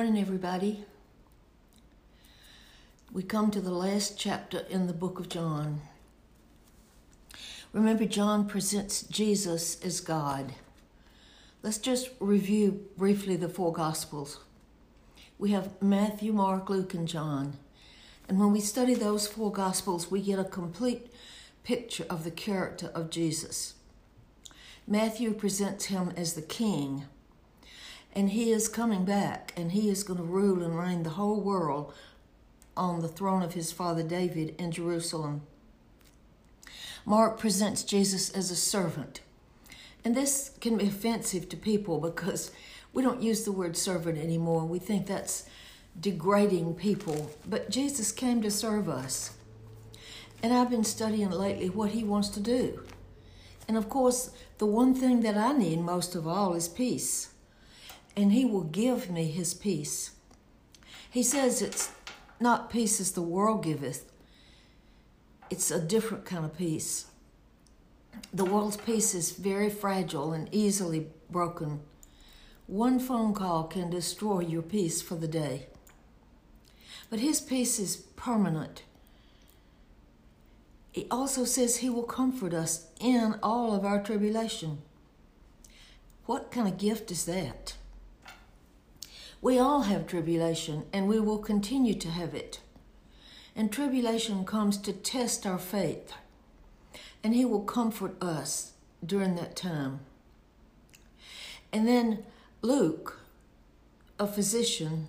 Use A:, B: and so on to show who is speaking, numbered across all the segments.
A: Morning, everybody. We come to the last chapter in the book of John. Remember, John presents Jesus as God. Let's just review briefly the four Gospels. We have Matthew, Mark, Luke, and John. And when we study those four Gospels, we get a complete picture of the character of Jesus. Matthew presents him as the king and he is coming back and he is going to rule and reign the whole world on the throne of his father David in Jerusalem. Mark presents Jesus as a servant. And this can be offensive to people because we don't use the word servant anymore. We think that's degrading people. But Jesus came to serve us. And I've been studying lately what he wants to do. And of course, the one thing that I need most of all is peace and he will give me his peace. He says it's not peace as the world giveth, it's a different kind of peace. The world's peace is very fragile and easily broken. One phone call can destroy your peace for the day. But his peace is permanent. He also says he will comfort us in all of our tribulation. What kind of gift is that? We all have tribulation, and we will continue to have it. And tribulation comes to test our faith, and He will comfort us during that time. And then Luke, a physician,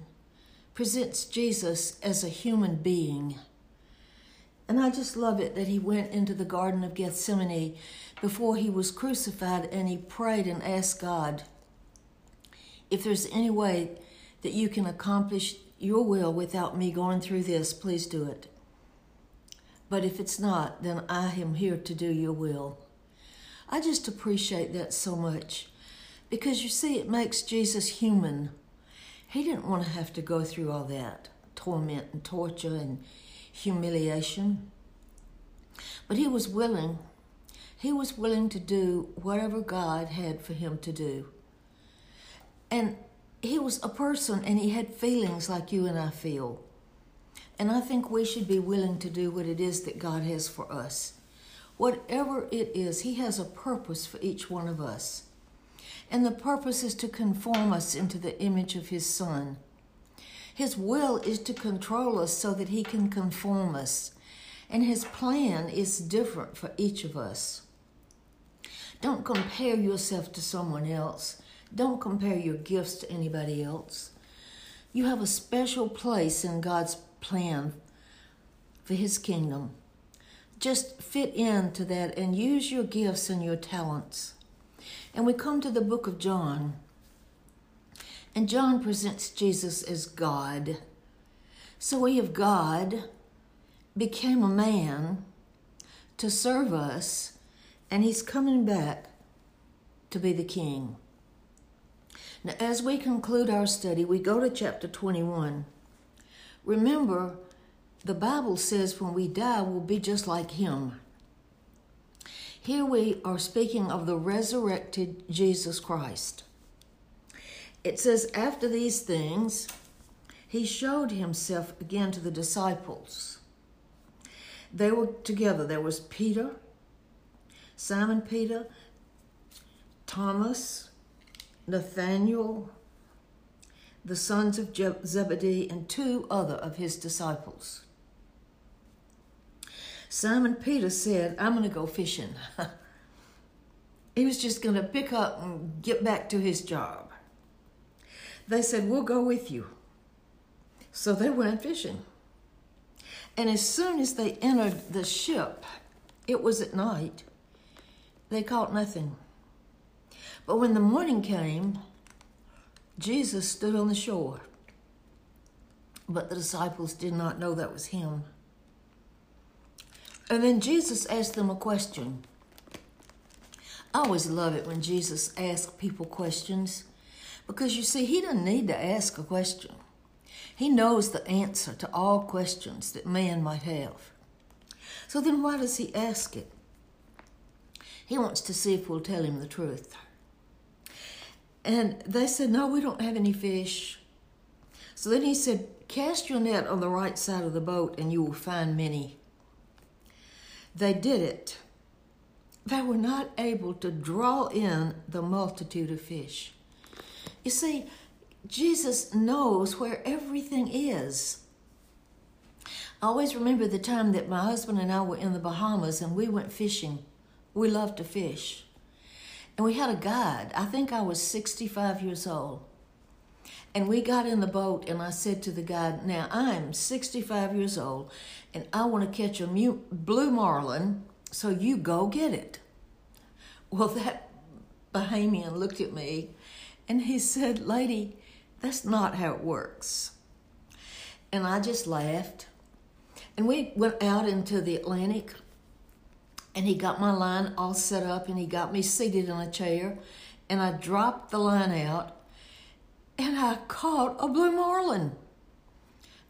A: presents Jesus as a human being. And I just love it that he went into the Garden of Gethsemane before he was crucified and he prayed and asked God if there's any way that you can accomplish your will without me going through this, please do it. But if it's not, then I am here to do your will. I just appreciate that so much because you see, it makes Jesus human. He didn't want to have to go through all that torment and torture and humiliation. But he was willing. He was willing to do whatever God had for him to do. And he was a person and he had feelings like you and I feel. And I think we should be willing to do what it is that God has for us. Whatever it is, He has a purpose for each one of us. And the purpose is to conform us into the image of His Son. His will is to control us so that He can conform us. And His plan is different for each of us. Don't compare yourself to someone else. Don't compare your gifts to anybody else. You have a special place in God's plan for His kingdom. Just fit into that and use your gifts and your talents. And we come to the book of John. And John presents Jesus as God. So we of God became a man to serve us, and he's coming back to be the king. Now, as we conclude our study, we go to chapter 21. Remember, the Bible says when we die, we'll be just like Him. Here we are speaking of the resurrected Jesus Christ. It says, After these things, He showed Himself again to the disciples. They were together. There was Peter, Simon Peter, Thomas, Nathanael, the sons of Zebedee, and two other of his disciples. Simon Peter said, I'm going to go fishing. he was just going to pick up and get back to his job. They said, We'll go with you. So they went fishing. And as soon as they entered the ship, it was at night, they caught nothing. But when the morning came, Jesus stood on the shore. But the disciples did not know that was him. And then Jesus asked them a question. I always love it when Jesus asks people questions because you see, he doesn't need to ask a question. He knows the answer to all questions that man might have. So then why does he ask it? He wants to see if we'll tell him the truth. And they said, No, we don't have any fish. So then he said, Cast your net on the right side of the boat and you will find many. They did it. They were not able to draw in the multitude of fish. You see, Jesus knows where everything is. I always remember the time that my husband and I were in the Bahamas and we went fishing. We love to fish. And we had a guide. I think I was 65 years old. And we got in the boat, and I said to the guide, Now I'm 65 years old, and I want to catch a blue marlin, so you go get it. Well, that Bahamian looked at me and he said, Lady, that's not how it works. And I just laughed. And we went out into the Atlantic, and he got my line all set up, and he got me seated in a chair, and I dropped the line out and I caught a blue marlin.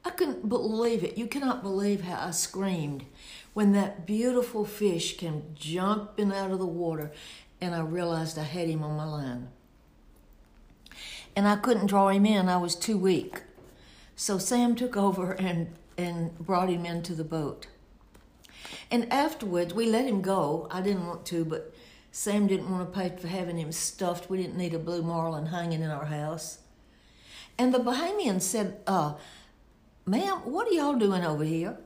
A: I couldn't believe it. You cannot believe how I screamed when that beautiful fish came jumping out of the water and I realized I had him on my line. And I couldn't draw him in, I was too weak. So Sam took over and, and brought him into the boat. And afterwards, we let him go. I didn't want to, but Sam didn't want to pay for having him stuffed. We didn't need a blue marlin hanging in our house. And the Bahamian said, uh, Ma'am, what are y'all doing over here?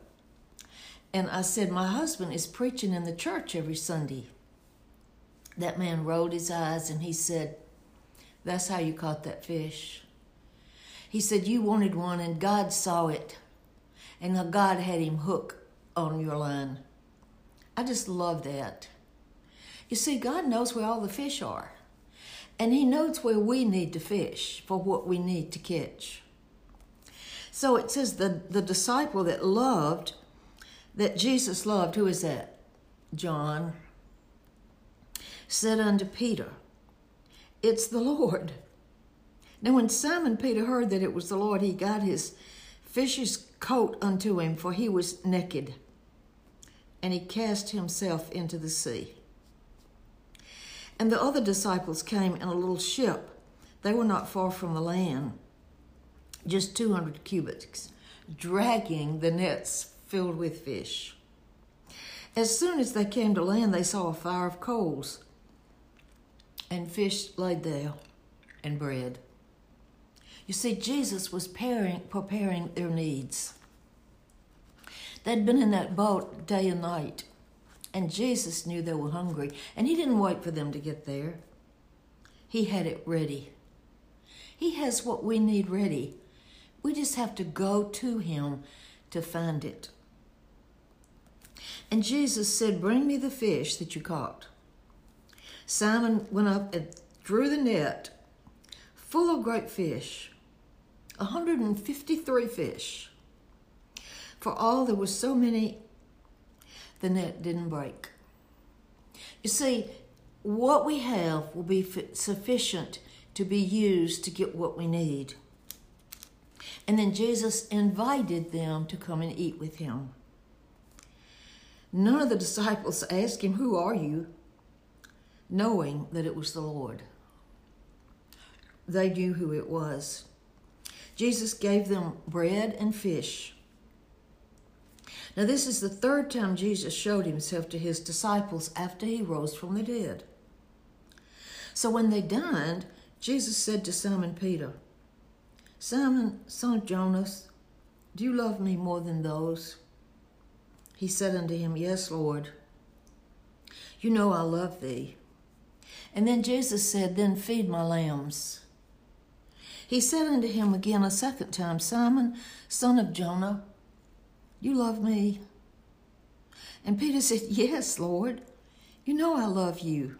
A: And I said, My husband is preaching in the church every Sunday. That man rolled his eyes and he said, That's how you caught that fish. He said, You wanted one and God saw it. And God had him hook on your line. I just love that. You see, God knows where all the fish are. And He knows where we need to fish for what we need to catch. So it says the, the disciple that loved, that Jesus loved, who is that? John, said unto Peter, It's the Lord. Now, when Simon Peter heard that it was the Lord, he got his fish's coat unto him, for he was naked, and he cast himself into the sea. And the other disciples came in a little ship. They were not far from the land, just 200 cubits, dragging the nets filled with fish. As soon as they came to land, they saw a fire of coals and fish laid there and bread. You see, Jesus was preparing, preparing their needs. They'd been in that boat day and night and Jesus knew they were hungry, and He didn't wait for them to get there. He had it ready. He has what we need ready. We just have to go to Him to find it. And Jesus said, Bring me the fish that you caught. Simon went up and drew the net full of great fish, 153 fish. For all there were so many the net didn't break. You see, what we have will be sufficient to be used to get what we need. And then Jesus invited them to come and eat with him. None of the disciples asked him, Who are you? knowing that it was the Lord. They knew who it was. Jesus gave them bread and fish. Now, this is the third time Jesus showed himself to his disciples after he rose from the dead. So, when they dined, Jesus said to Simon Peter, Simon, son of Jonas, do you love me more than those? He said unto him, Yes, Lord. You know I love thee. And then Jesus said, Then feed my lambs. He said unto him again a second time, Simon, son of Jonah, you love me? And Peter said, Yes, Lord. You know I love you.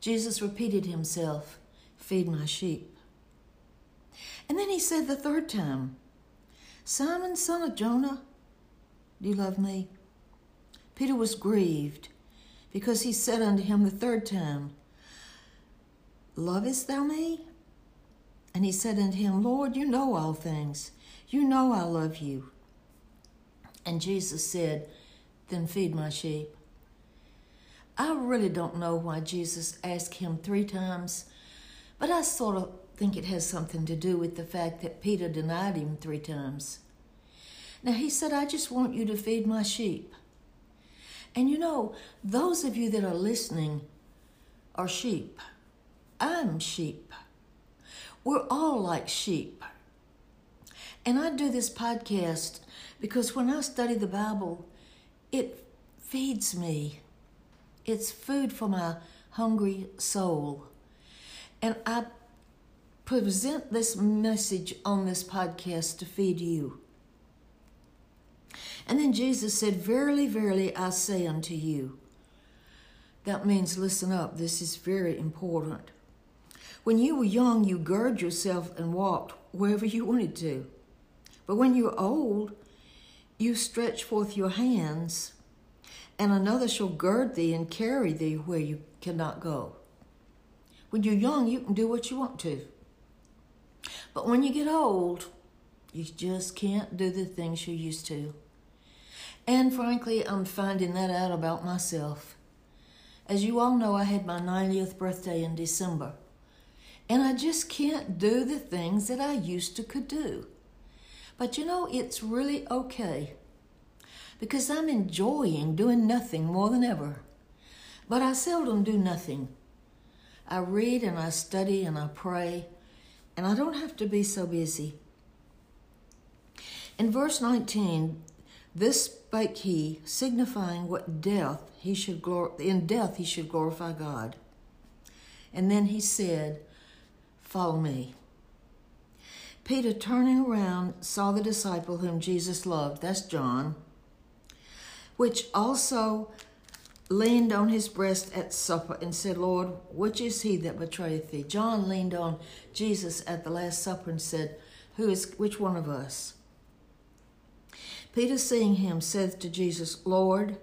A: Jesus repeated himself, Feed my sheep. And then he said the third time, Simon, son of Jonah, do you love me? Peter was grieved because he said unto him the third time, Lovest thou me? And he said unto him, Lord, you know all things. You know I love you. And Jesus said, Then feed my sheep. I really don't know why Jesus asked him three times, but I sort of think it has something to do with the fact that Peter denied him three times. Now, he said, I just want you to feed my sheep. And you know, those of you that are listening are sheep. I'm sheep. We're all like sheep. And I do this podcast because when I study the Bible, it feeds me. It's food for my hungry soul. And I present this message on this podcast to feed you. And then Jesus said, Verily, verily, I say unto you. That means listen up. This is very important. When you were young, you girded yourself and walked wherever you wanted to. But when you're old, you stretch forth your hands, and another shall gird thee and carry thee where you cannot go. When you're young, you can do what you want to. But when you get old, you just can't do the things you used to. And frankly, I'm finding that out about myself. As you all know, I had my 90th birthday in December. And I just can't do the things that I used to could do. But you know, it's really okay because I'm enjoying doing nothing more than ever. But I seldom do nothing. I read and I study and I pray, and I don't have to be so busy. In verse 19, this spake he, signifying what death he should glor- in death he should glorify God. And then he said, Follow me. Peter, turning around, saw the disciple whom Jesus loved, that's John, which also leaned on his breast at supper and said, Lord, which is he that betrayeth thee? John leaned on Jesus at the Last Supper and said, Who is which one of us? Peter, seeing him, said to Jesus, Lord,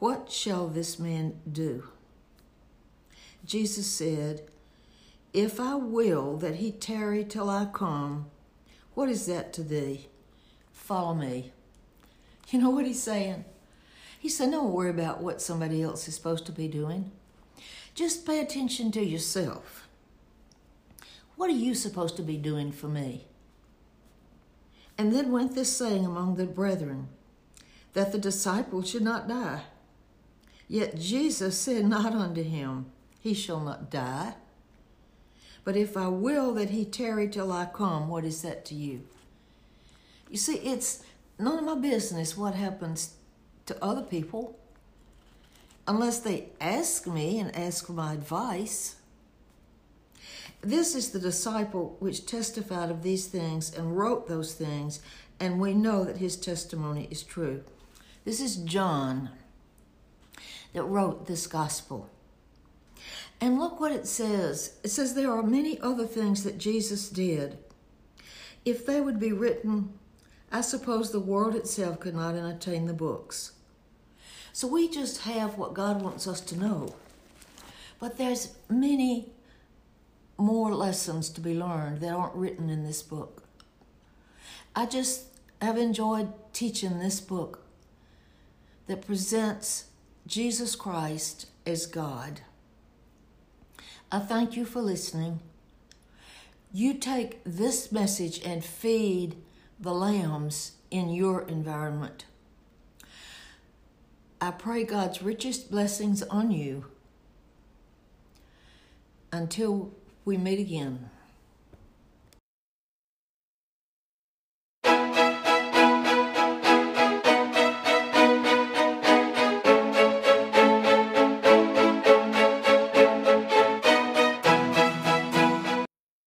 A: what shall this man do? Jesus said, If I will that he tarry till I come, what is that to thee? Follow me. You know what he's saying? He said, Don't worry about what somebody else is supposed to be doing. Just pay attention to yourself. What are you supposed to be doing for me? And then went this saying among the brethren, that the disciple should not die. Yet Jesus said not unto him, He shall not die. But if I will that he tarry till I come, what is that to you? You see, it's none of my business what happens to other people unless they ask me and ask for my advice. This is the disciple which testified of these things and wrote those things, and we know that his testimony is true. This is John that wrote this gospel. And look what it says it says there are many other things that Jesus did. If they would be written, I suppose the world itself could not entertain the books. So we just have what God wants us to know. But there's many more lessons to be learned that aren't written in this book. I just have enjoyed teaching this book that presents Jesus Christ as God. I thank you for listening. You take this message and feed the lambs in your environment. I pray God's richest blessings on you. Until we meet again.